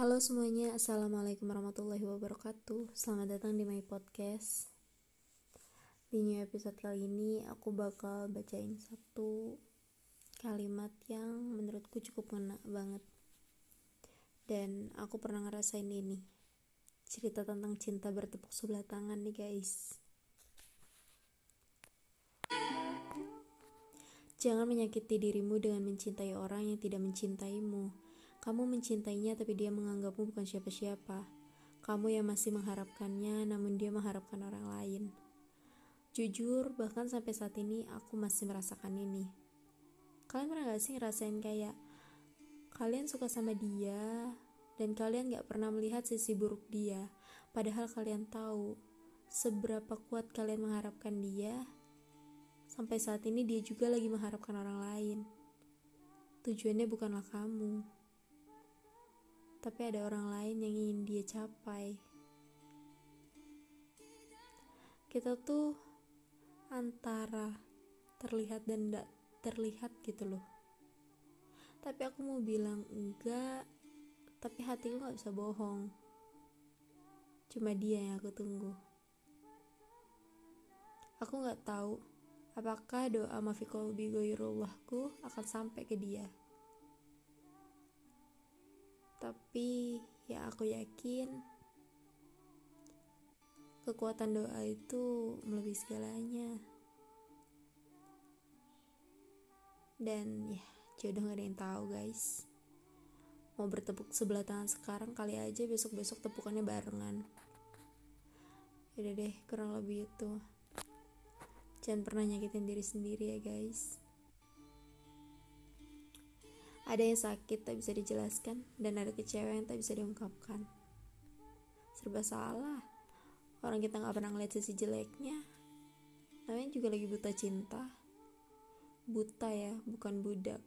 Halo semuanya, Assalamualaikum warahmatullahi wabarakatuh. Selamat datang di my podcast. Di new episode kali ini aku bakal bacain satu kalimat yang menurutku cukup ngena banget. Dan aku pernah ngerasain ini. Cerita tentang cinta bertepuk sebelah tangan nih guys. Jangan menyakiti dirimu dengan mencintai orang yang tidak mencintaimu kamu mencintainya tapi dia menganggapmu bukan siapa-siapa. Kamu yang masih mengharapkannya namun dia mengharapkan orang lain. Jujur, bahkan sampai saat ini aku masih merasakan ini. Kalian pernah gak sih ngerasain kayak kalian suka sama dia dan kalian gak pernah melihat sisi buruk dia, padahal kalian tahu seberapa kuat kalian mengharapkan dia. Sampai saat ini dia juga lagi mengharapkan orang lain. Tujuannya bukanlah kamu tapi ada orang lain yang ingin dia capai. Kita tuh antara terlihat dan tidak terlihat gitu loh. Tapi aku mau bilang enggak, tapi hatiku gak bisa bohong. Cuma dia yang aku tunggu. Aku gak tahu apakah doa mafikul bigoirullahku akan sampai ke dia tapi ya aku yakin kekuatan doa itu melebihi segalanya. Dan ya jodoh gak ada yang tahu guys. Mau bertepuk sebelah tangan sekarang kali aja besok-besok tepukannya barengan. Yaudah deh kurang lebih itu. Jangan pernah nyakitin diri sendiri ya guys ada yang sakit tak bisa dijelaskan dan ada kecewa yang tak bisa diungkapkan. Serba salah. Orang kita nggak pernah ngeliat sisi jeleknya. Namanya juga lagi buta cinta. Buta ya, bukan budak.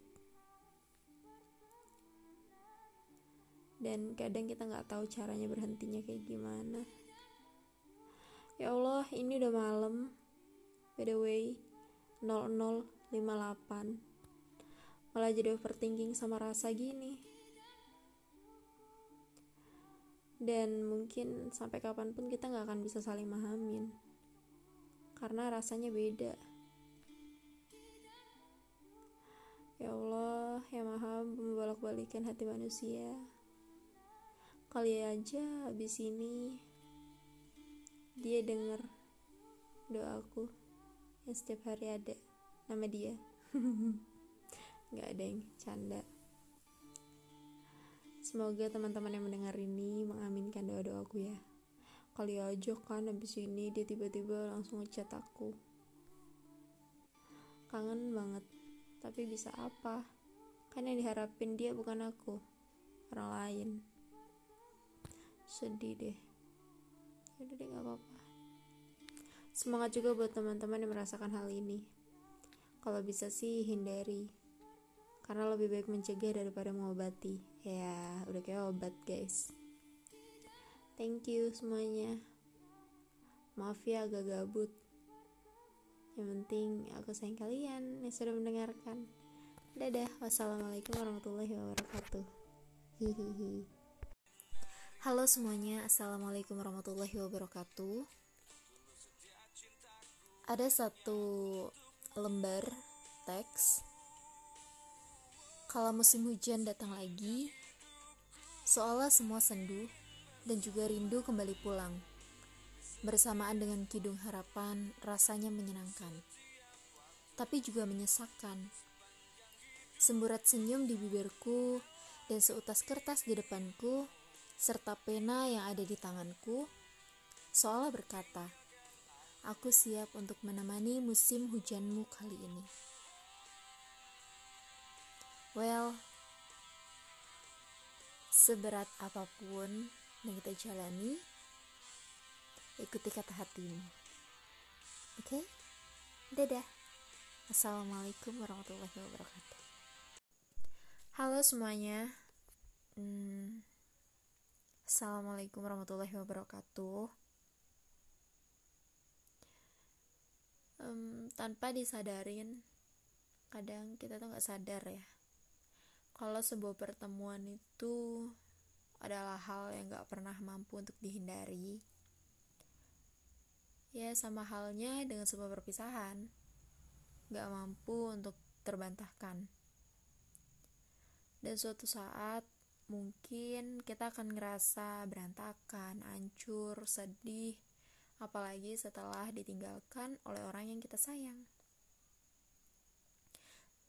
Dan kadang kita nggak tahu caranya berhentinya kayak gimana. Ya Allah, ini udah malam. By the way, 0058 malah jadi overthinking sama rasa gini. Dan mungkin sampai kapan pun kita nggak akan bisa saling memahamin karena rasanya beda. Ya Allah ya maha membolak balikan hati manusia. Kali aja abis ini dia denger doaku yang setiap hari ada. Nama dia nggak ada yang canda. Semoga teman-teman yang mendengar ini mengaminkan doa-doaku ya. Kali aja kan abis ini dia tiba-tiba langsung ngechat aku. Kangen banget. Tapi bisa apa? Kan yang diharapin dia bukan aku. Orang lain. Sedih deh. Udah deh gak apa-apa. Semangat juga buat teman-teman yang merasakan hal ini. Kalau bisa sih hindari karena lebih baik mencegah daripada mengobati. Ya udah kayak obat guys. Thank you semuanya. Maaf ya agak gabut. Yang penting aku sayang kalian yang sudah mendengarkan. Dadah. Wassalamualaikum warahmatullahi wabarakatuh. Hihihi. Halo semuanya. Assalamualaikum warahmatullahi wabarakatuh. Ada satu lembar teks kalau musim hujan datang lagi, seolah semua sendu dan juga rindu kembali pulang. Bersamaan dengan kidung harapan, rasanya menyenangkan, tapi juga menyesakkan. Semburat senyum di bibirku dan seutas kertas di depanku, serta pena yang ada di tanganku, seolah berkata, "Aku siap untuk menemani musim hujanmu kali ini." Well, seberat apa pun yang kita jalani, ikuti kata hatimu. Oke? Okay? Dadah. Assalamualaikum warahmatullahi wabarakatuh. Halo semuanya. Hmm, Assalamualaikum warahmatullahi wabarakatuh. Um, tanpa disadarin, kadang kita tuh nggak sadar ya kalau sebuah pertemuan itu adalah hal yang gak pernah mampu untuk dihindari, ya sama halnya dengan sebuah perpisahan, gak mampu untuk terbantahkan. Dan suatu saat mungkin kita akan ngerasa berantakan, hancur, sedih, apalagi setelah ditinggalkan oleh orang yang kita sayang.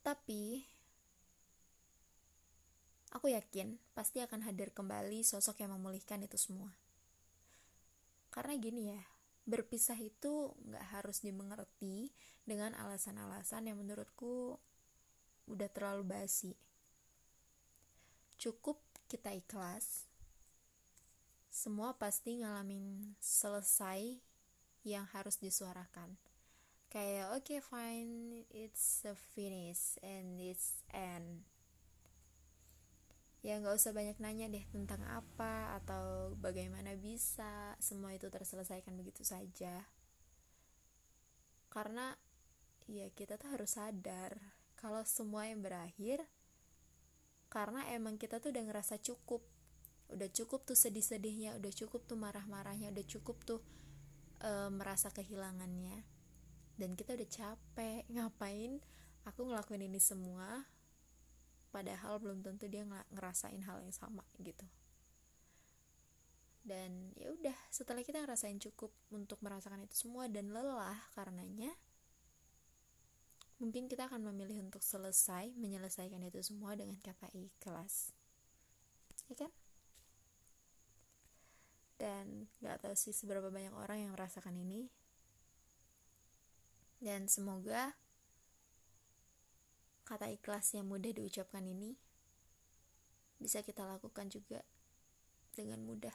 Tapi aku yakin pasti akan hadir kembali sosok yang memulihkan itu semua. Karena gini ya, berpisah itu nggak harus dimengerti dengan alasan-alasan yang menurutku udah terlalu basi. Cukup kita ikhlas, semua pasti ngalamin selesai yang harus disuarakan kayak oke okay, fine it's a finish and it's end ya nggak usah banyak nanya deh tentang apa atau bagaimana bisa semua itu terselesaikan begitu saja. Karena ya kita tuh harus sadar kalau semua yang berakhir karena emang kita tuh udah ngerasa cukup. Udah cukup tuh sedih-sedihnya udah cukup tuh marah-marahnya udah cukup tuh e, merasa kehilangannya. Dan kita udah capek ngapain aku ngelakuin ini semua padahal belum tentu dia ngerasain hal yang sama gitu. Dan ya udah setelah kita ngerasain cukup untuk merasakan itu semua dan lelah karenanya mungkin kita akan memilih untuk selesai menyelesaikan itu semua dengan kata ikhlas. Ya kan? Dan gak tahu sih seberapa banyak orang yang merasakan ini. Dan semoga kata ikhlas yang mudah diucapkan ini bisa kita lakukan juga dengan mudah.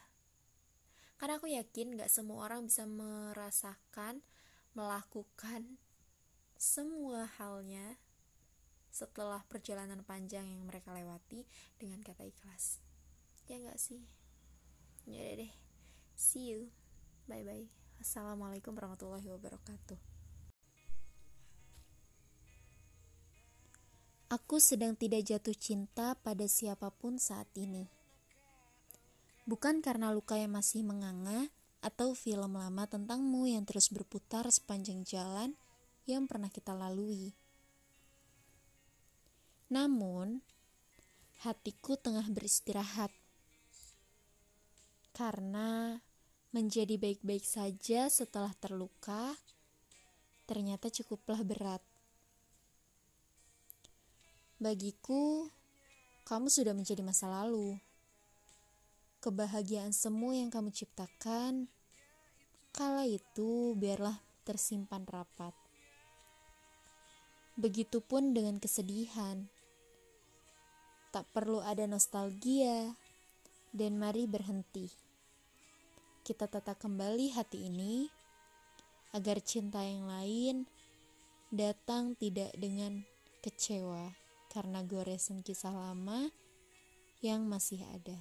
Karena aku yakin gak semua orang bisa merasakan, melakukan semua halnya setelah perjalanan panjang yang mereka lewati dengan kata ikhlas. Ya gak sih? Ya deh. See you. Bye bye. Assalamualaikum warahmatullahi wabarakatuh. Aku sedang tidak jatuh cinta pada siapa pun saat ini. Bukan karena luka yang masih menganga atau film lama tentangmu yang terus berputar sepanjang jalan yang pernah kita lalui. Namun, hatiku tengah beristirahat karena menjadi baik-baik saja setelah terluka ternyata cukuplah berat. Bagiku, kamu sudah menjadi masa lalu. Kebahagiaan semua yang kamu ciptakan, kala itu biarlah tersimpan rapat. Begitupun dengan kesedihan. Tak perlu ada nostalgia, dan mari berhenti. Kita tata kembali hati ini agar cinta yang lain datang tidak dengan kecewa karena goresan kisah lama yang masih ada.